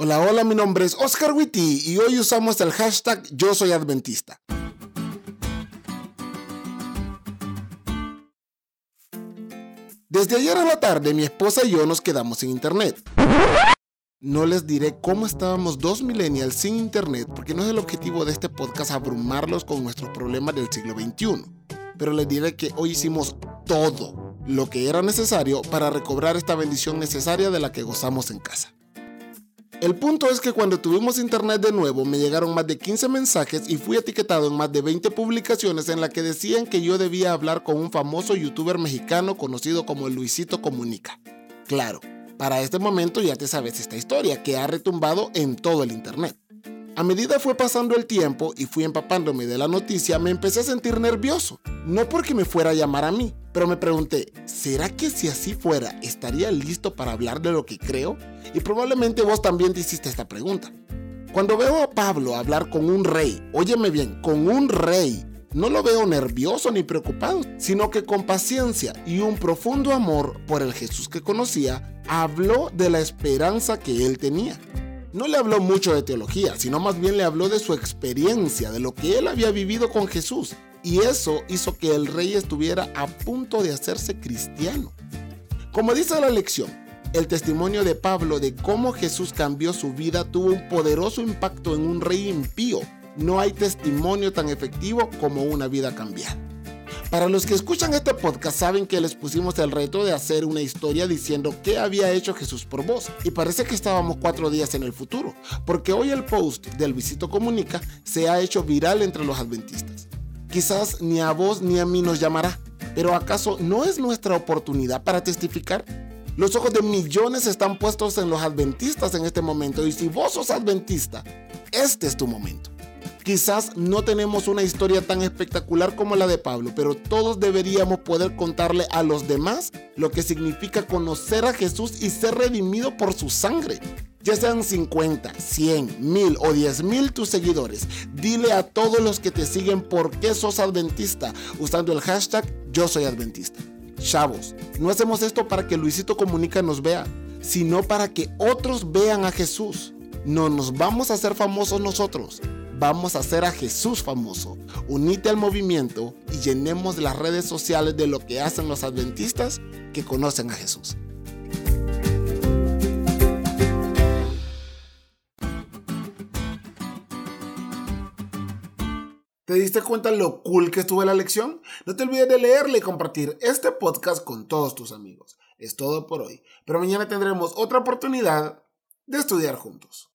Hola, hola, mi nombre es Oscar Witty y hoy usamos el hashtag Yo Soy Adventista. Desde ayer a la tarde mi esposa y yo nos quedamos sin internet. No les diré cómo estábamos dos millennials sin internet porque no es el objetivo de este podcast abrumarlos con nuestros problemas del siglo XXI. Pero les diré que hoy hicimos todo lo que era necesario para recobrar esta bendición necesaria de la que gozamos en casa. El punto es que cuando tuvimos internet de nuevo me llegaron más de 15 mensajes y fui etiquetado en más de 20 publicaciones en las que decían que yo debía hablar con un famoso youtuber mexicano conocido como Luisito Comunica. Claro, para este momento ya te sabes esta historia que ha retumbado en todo el Internet. A medida fue pasando el tiempo y fui empapándome de la noticia, me empecé a sentir nervioso. No porque me fuera a llamar a mí, pero me pregunté, ¿será que si así fuera estaría listo para hablar de lo que creo? Y probablemente vos también te hiciste esta pregunta. Cuando veo a Pablo hablar con un rey, óyeme bien, con un rey, no lo veo nervioso ni preocupado, sino que con paciencia y un profundo amor por el Jesús que conocía, habló de la esperanza que él tenía. No le habló mucho de teología, sino más bien le habló de su experiencia, de lo que él había vivido con Jesús. Y eso hizo que el rey estuviera a punto de hacerse cristiano. Como dice la lección, el testimonio de Pablo de cómo Jesús cambió su vida tuvo un poderoso impacto en un rey impío no hay testimonio tan efectivo como una vida cambiada. Para los que escuchan este podcast saben que les pusimos el reto de hacer una historia diciendo qué había hecho Jesús por vos. Y parece que estábamos cuatro días en el futuro, porque hoy el post del Visito Comunica se ha hecho viral entre los adventistas. Quizás ni a vos ni a mí nos llamará, pero ¿acaso no es nuestra oportunidad para testificar? Los ojos de millones están puestos en los adventistas en este momento y si vos sos adventista, este es tu momento. Quizás no tenemos una historia tan espectacular como la de Pablo, pero todos deberíamos poder contarle a los demás lo que significa conocer a Jesús y ser redimido por su sangre. Ya sean 50, 100, 1000 o 10 mil tus seguidores, dile a todos los que te siguen por qué sos adventista usando el hashtag yo soy adventista. Chavos, no hacemos esto para que Luisito Comunica nos vea, sino para que otros vean a Jesús. No nos vamos a hacer famosos nosotros vamos a hacer a Jesús famoso. Unite al movimiento y llenemos las redes sociales de lo que hacen los adventistas que conocen a Jesús. ¿Te diste cuenta lo cool que estuvo la lección? No te olvides de leerle y compartir este podcast con todos tus amigos. Es todo por hoy, pero mañana tendremos otra oportunidad de estudiar juntos.